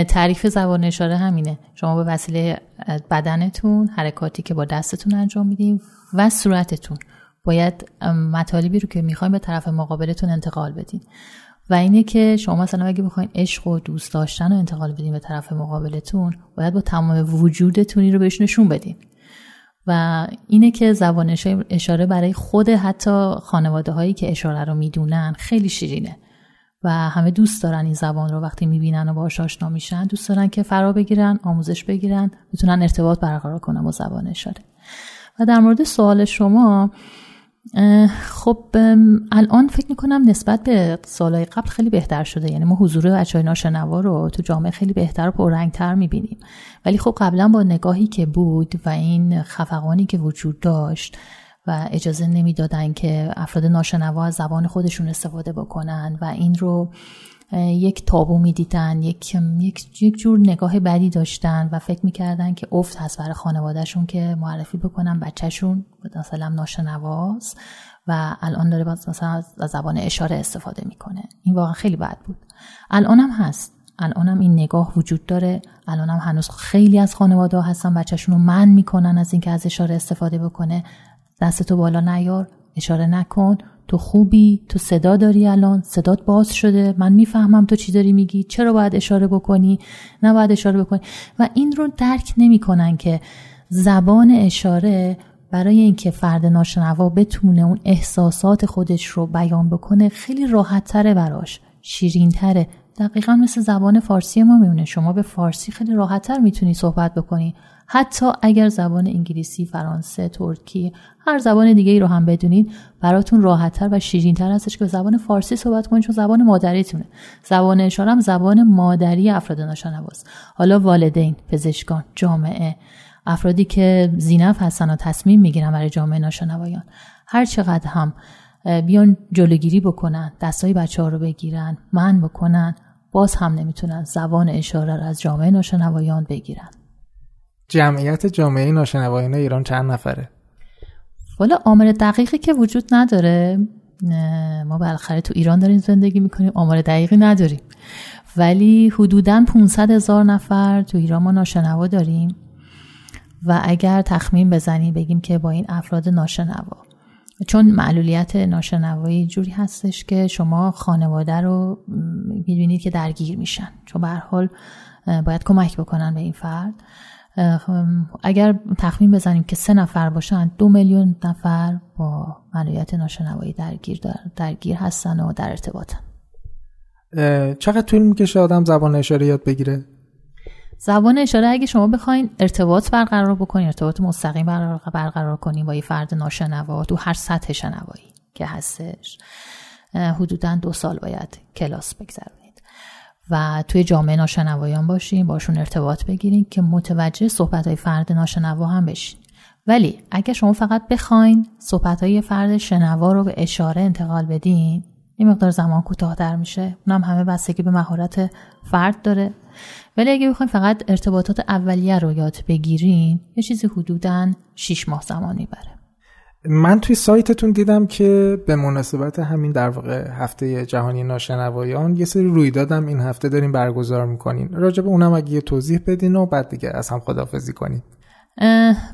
تعریف زبان اشاره همینه. شما به وسیله بدنتون حرکاتی که با دستتون انجام میدین و صورتتون. باید مطالبی رو که می‌خوایم به طرف مقابلتون انتقال بدین. و اینه که شما مثلا اگه بخواین عشق و دوست داشتن رو انتقال بدین به طرف مقابلتون باید با تمام وجودتونی رو بهش نشون بدین. و اینه که زبان اشاره برای خود حتی خانواده هایی که اشاره رو می‌دونن خیلی شیرینه. و همه دوست دارن این زبان رو وقتی می‌بینن و باهاش آشنا میشن دوست دارن که فرا بگیرن آموزش بگیرن بتونن ارتباط برقرار کنن با زبان اشاره. و در مورد سوال شما خب الان فکر می‌کنم نسبت به سالهای قبل خیلی بهتر شده. یعنی ما حضور بچه ناشنوا رو تو جامعه خیلی بهتر و پررنگتر می‌بینیم. ولی خب قبلا با نگاهی که بود و این خفقانی که وجود داشت و اجازه نمی‌دادن که افراد ناشنوا از زبان خودشون استفاده بکنن و این رو یک تابو می‌دیدن یک, یک, یک جور نگاه بدی داشتن و فکر می‌کردن که افت هست برای خانوادهشون که معرفی بکنن بچهشون مثلا ناشنواست و الان داره مثلا از زبان اشاره استفاده می‌کنه. این واقعا خیلی بد بود. الان هم هست. الان هم این نگاه وجود داره. الان هم هنوز خیلی از خانواده هستن بچهشون رو من می‌کنن از اینکه از اشاره استفاده بکنه. دستتو بالا نیار اشاره نکن. تو خوبی؟ تو صدا داری الان؟ صدات باز شده. من می‌فهمم تو چی داری میگی. چرا باید اشاره بکنی؟ نباید اشاره بکنی. و این رو درک نمی‌کنن که زبان اشاره برای اینکه فرد ناشنوا بتونه اون احساسات خودش رو بیان بکنه خیلی راحت تره براش. شیرین تره دقیقا مثل زبان فارسی ما میمونه. شما به فارسی خیلی راحتتر می‌تونی صحبت بکنی. حتی اگر زبان انگلیسی، فرانسه، ترکی هر زبان دیگه ای رو هم بدونید براتون راحتتر و شیرینتر هستش که به زبان فارسی صحبت کنید چون زبان مادریتونه. زبان اشاره هم زبان مادری افراد ناشنواست حالا والدین پزشکان جامعه. افرادی که زینف هستن و تصمیم می‌گیرن برای جامعه ناشنوایان. هر چقدر هم بیان جلوگیری بکنن دستای بچه ها رو بگیرن من بکنن باز هم نمی‌تونن زبان اشاره رو از جامعه ناشنوایان بگیرن. جمعیت جامعه ناشنوایان ایران چند نفره؟ والا آمار دقیقی که وجود نداره ما بالاخره تو ایران داریم زندگی می‌کنیم آمار دقیقی نداریم. ولی حدودا 500 هزار نفر تو ایران ما ناشنوا داریم. و اگر تخمین بزنیم بگیم که با این افراد ناشنوا. چون معلولیت ناشنوایی جوری هستش که شما خانواده رو می‌بینید که درگیر میشن. چون به حال باید کمک بکنن به این فرد. اگر تخمین بزنیم که سه نفر باشن دو میلیون نفر با معلولیت ناشنوایی درگیر درگیر هستن و در ارتباطن. چقدر طول می‌کشه آدم زبان اشاره یاد بگیره؟ زبان اشاره اگه شما بخواین ارتباط برقرار بکنین ارتباط مستقیم برقرار کنین با یه فرد ناشنوا تو هر سطح شنوایی که هستش. حدودا دو سال باید کلاس بگذرونید. و توی جامعه ناشنوایان باشین باشون ارتباط بگیرین که متوجه صحبت های فرد ناشنوا هم بشین. ولی اگه شما فقط بخواین صحبت های فرد شنوا رو به اشاره انتقال بدین این مقدار زمان کوتاهتر میشه. اونم همه بستگی به مهارت فرد داره. ولی اگه بخوایم فقط ارتباطات اولیه رو یاد بگیرین یه چیزی حدودا 6 ماه زمان می‌بره من توی سایتتون دیدم که به مناسبت همین در واقع هفته جهانی ناشنوایان یه سری رویدادم این هفته داریم برگزار می‌کنین. راجع به اونم اگه یه توضیح بدین و بعد دیگه از هم خدافزی کنین.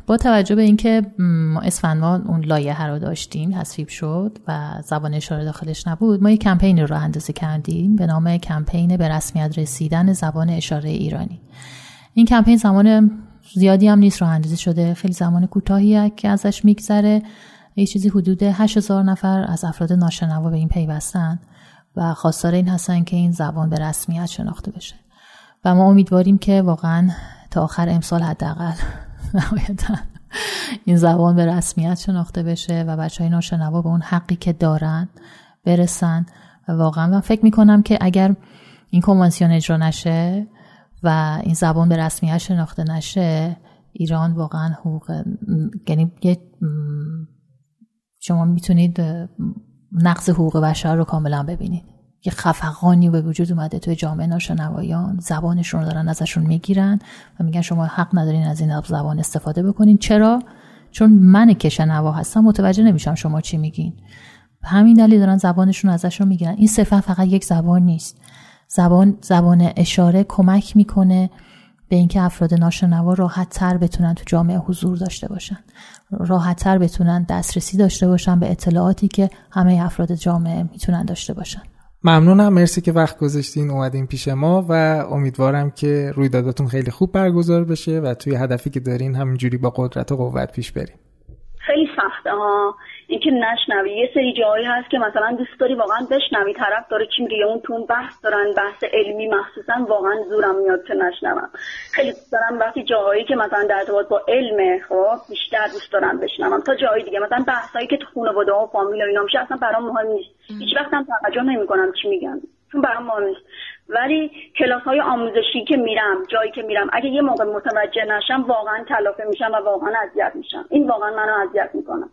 با توجه به اینکه ما اسفندماه اون لایه رو داشتیم تصویب شد و زبان اشاره داخلش نبود ما یک کمپین رو اندازه کردیم به نام کمپین به رسمیت رسیدن زبان اشاره ایرانی. این کمپین زمان زیادی هم نیست رو اندازه شده. خیلی زمان کوتاهیه که ازش میگذره. یه چیزی حدود 8000 نفر از افراد ناشنوا به این پیوستن و خواستار این هستن که این زبان به رسمیت شناخته بشه. و ما امیدواریم که واقعا تا آخر امسال حداقل نهایتا این زبان به رسمیت شناخته بشه و بچه های ناشنوا به اون حقی که دارن برسن. و واقعا من فکر می‌کنم که اگر این کنوانسیون اجرا نشه و این زبان به رسمیت شناخته نشه ایران واقعا حقوق یعنی شما می‌تونید نقض حقوق بشر رو کاملا ببینید. یه خفقانی به وجود اومده توی جامعه ناشنوایان زبانشون رو دارن ازشون می‌گیرن و میگن شما حق ندارین از این زبان استفاده بکنین. چرا؟ چون من که شنوا هستم متوجه نمیشم شما چی میگین. همین دلیل دارن زبانشون ازشون می‌گیرن. این صفت فقط یک زبان نیست. زبان زبان اشاره کمک می‌کنه به اینکه افراد ناشنوا راحت تر بتونن تو جامعه حضور داشته باشن. راحت تر بتونن دسترسی داشته باشن به اطلاعاتی که همه افراد جامعه می‌تونن داشته باشن. ممنونم. مرسی که وقت گذاشتین اومدین پیش ما و امیدوارم که رویداداتون خیلی خوب برگزار بشه و توی هدفی که دارین همینجوری با قدرت و قوت پیش بریم خیلی سخته ها اینکه نشنوی. یه سری جایی هست که مثلا دوست داری واقعا بشنوی. طرف داره چی میگه اون تون بحث دارن بحث علمی مخصوصا واقعا زورم میاد که نشنوم. خیلی دوست دارم وقتی جاهایی که مثلا در ارتباط با علم خب بیشتر دوست دارم بشنوم. تا جایی دیگه. مثلا بحثایی که تو خانواده و فامیل و اینا میشه اصلا برام مهم نیست. هیچ وقت هم توجه نمی‌کنم چی میگن. چون برام مهم نیست. ولی کلاس های آموزشی که میرم جایی که میرم اگه یه موقع متوجه نشم واقعا کلافه میشم و واقعا اذیت میشم. این واقعا منو اذیت می‌کنه.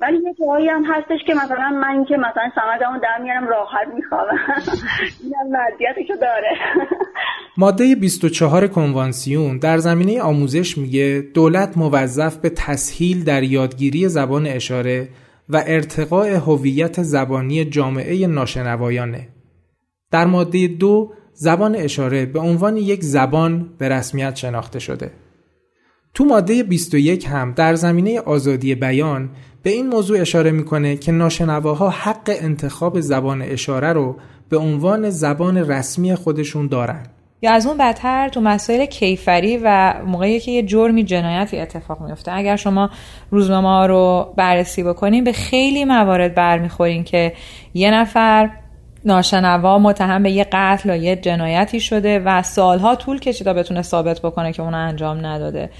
ولی یه جایی هم هستش که مثلا من که مثلا سمدمو در میارم راحت میخوابم. [LAUGHS] این اذیتشو داره. [LAUGHS] ماده 24 کنوانسیون در زمینه آموزش میگه دولت موظف به تسهیل در یادگیری زبان اشاره و ارتقاء هویت زبانی جامعه ناشنوایانه. در ماده دو زبان اشاره به عنوان یک زبان به رسمیت شناخته شده. تو ماده 21 هم در زمینه آزادی بیان به این موضوع اشاره می‌کنه که ناشنواها حق انتخاب زبان اشاره رو به عنوان زبان رسمی خودشون دارن. یا از اون بدتر تو مسائل کیفری و موقعی که یه جرمی جنایتی اتفاق میفته اگر شما روزنامه رو بررسی بکنین به خیلی موارد برمیخورین که یه نفر ناشنوا متهم به یه قتل یا یه جنایتی شده و سالها طول کشید تا بتونه ثابت بکنه که اونو انجام نداده.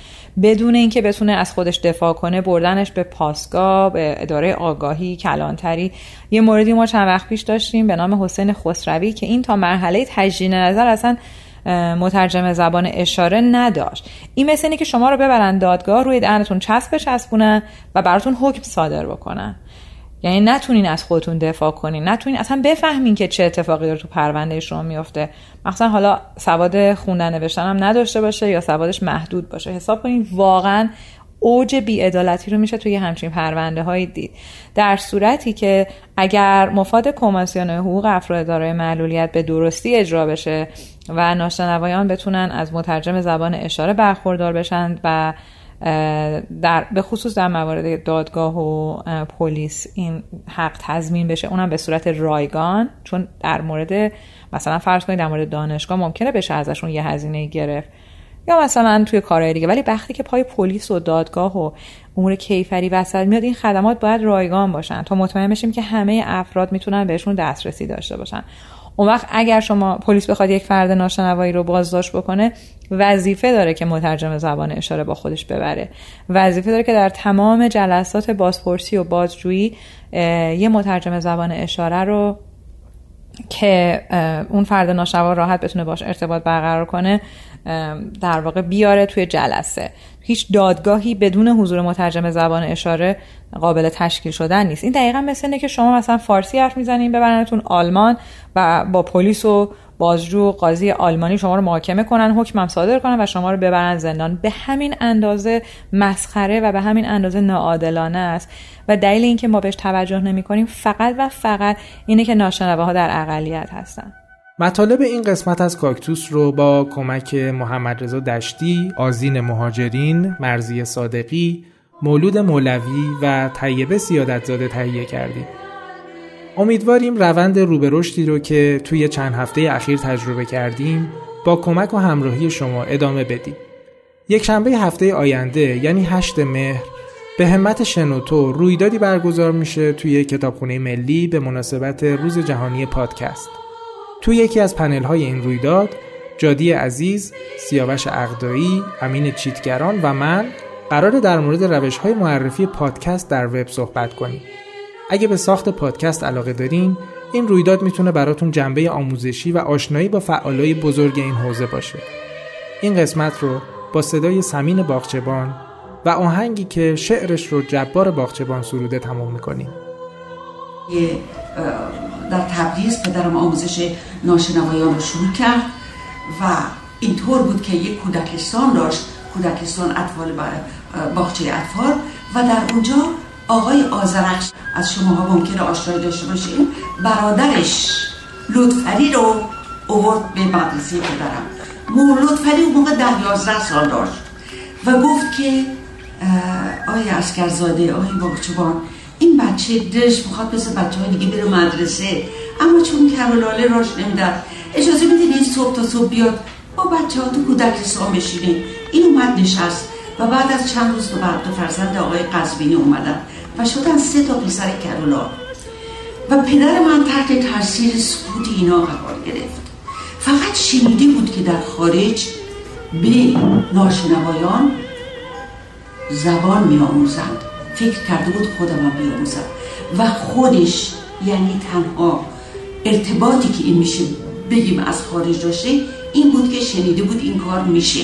بدون اینکه بتونه از خودش دفاع کنه بردنش به پاسگاه به اداره آگاهی کلانتری. یه موردی ما چند وقت پیش داشتیم به نام حسین خسروی که این تا مرحله تجدید نظر اصلا مترجم زبان اشاره نداشت. این مثل اینه که شما رو ببرن دادگاه روی دهنتون چسب بچسبونن و براتون حکم صادر بکنن. یعنی نتونین از خودتون دفاع کنین. نتونین اصلا بفهمین که چه اتفاقی داره تو پرونده شما میفته مثلا حالا سواد خوندن نوشتن هم نداشته باشه یا سوادش محدود باشه. حساب کنین واقعا اوج بیعدالتی رو میشه توی همچین پرونده های دید. در صورتی که اگر مفاد کمیسیون حقوق افراد دارای معلولیت به درستی اجرا بشه و ناشنوایان بتونن از مترجم زبان اشاره برخوردار بشن و در به خصوص در موارد دادگاه و پلیس این حق تضمین بشه اونم به صورت رایگان چون در مورد مثلا فرض کنید در مورد دانشگاه ممکنه بشه ازشون یه هزینه گرفت. یا مثلا توی کارهای دیگه ولی وقتی که پای پلیس و دادگاه و امور کیفری وسط میاد این خدمات باید رایگان باشن. تا مطمئن بشیم که همه افراد می‌تونن بهشون دسترسی داشته باشن. اون وقت اگر شما پلیس بخواد یک فرد ناشنوایی رو بازداشت بکنه وظیفه داره که مترجم زبان اشاره با خودش ببره. وظیفه داره که در تمام جلسات بازپرسی و بازجویی یه مترجم زبان اشاره رو که اون فرد ناشنوا راحت بتونه باش ارتباط برقرار کنه در واقع بیاره توی جلسه. هیچ دادگاهی بدون حضور مترجم زبان اشاره قابل تشکیل شدن نیست. این دقیقا مثل اینه که شما مثلا فارسی حرف می‌زنین ببرنتون آلمان و با پلیس و بازجو قاضی آلمانی شما رو محاکمه کنن حکمم صادر کنن و شما رو ببرن زندان. به همین اندازه مسخره و به همین اندازه ناعادلانه است. و دلیل اینکه ما بهش توجه نمی کنیم فقط و فقط اینه که ناشنواها در اقلیت هستن. مطالب این قسمت از کاکتوس رو با کمک محمد رضا دشتی، آزین مهاجرین، مرزی صادقی، مولود مولوی و طیبه سیادتزاده تهیه کردیم. امیدواریم روند روبه رشدی رو که توی چند هفته اخیر تجربه کردیم با کمک و همراهی شما ادامه بدیم. یک شنبه هفته آینده یعنی 8 مهر به همت شنوتو رویدادی برگزار میشه توی کتابخونه ملی به مناسبت روز جهانی پادکست. توی یکی از پنل های این رویداد جادی عزیز، سیاوش اقدایی، امین چیتگران و من قرار در مورد روش های معرفی پادکست در وب صحبت کنیم. اگه به ساخت پادکست علاقه دارین، این رویداد می‌تونه براتون جنبه آموزشی و آشنایی با فعالای بزرگ این حوزه باشه. این قسمت رو با صدای سمین باغچبان و آهنگی که شعرش رو جبار باغچبان سروده تمام می‌کنیم. در تبریز پدرم آموزش ناشنوایان رو شروع کرد و اینطور بود که یک کودکستان داشت کودکستان اطفال باغچه اطفال و در اونجا آقای آزرخش از شماها ممکنه آشنایی داشته باشین برادرش لطفری رو اوورد به مدرسه پدرم. مولود فری اون موقع ده یازده سال داشت و گفت که آیا اسکرزاده آیا باغچبان این بچه دلش می‌خواد مثل بچه دیگه بره مدرسه. اما چون کرولاله راش نمیدد اجازه بدین این صبح تا صبح بیاد با بچه ها تو کودکستان بشینه. این اومد نشست و بعد از چند روز دو فرزند آقای قزبینی اومدن و شدن سه تا پسر کرولا. و پدر من تحت تاثیر سکوت اینا قرار گرفت. فقط شنیده بود که در خارج به ناشنوایان زبان می آموزند فکر کرده بود خودم بیاموزم. و خودش یعنی تنها ارتباطی که این میشه بگیم از خارج داشته این بود که شنیده بود این کار میشه.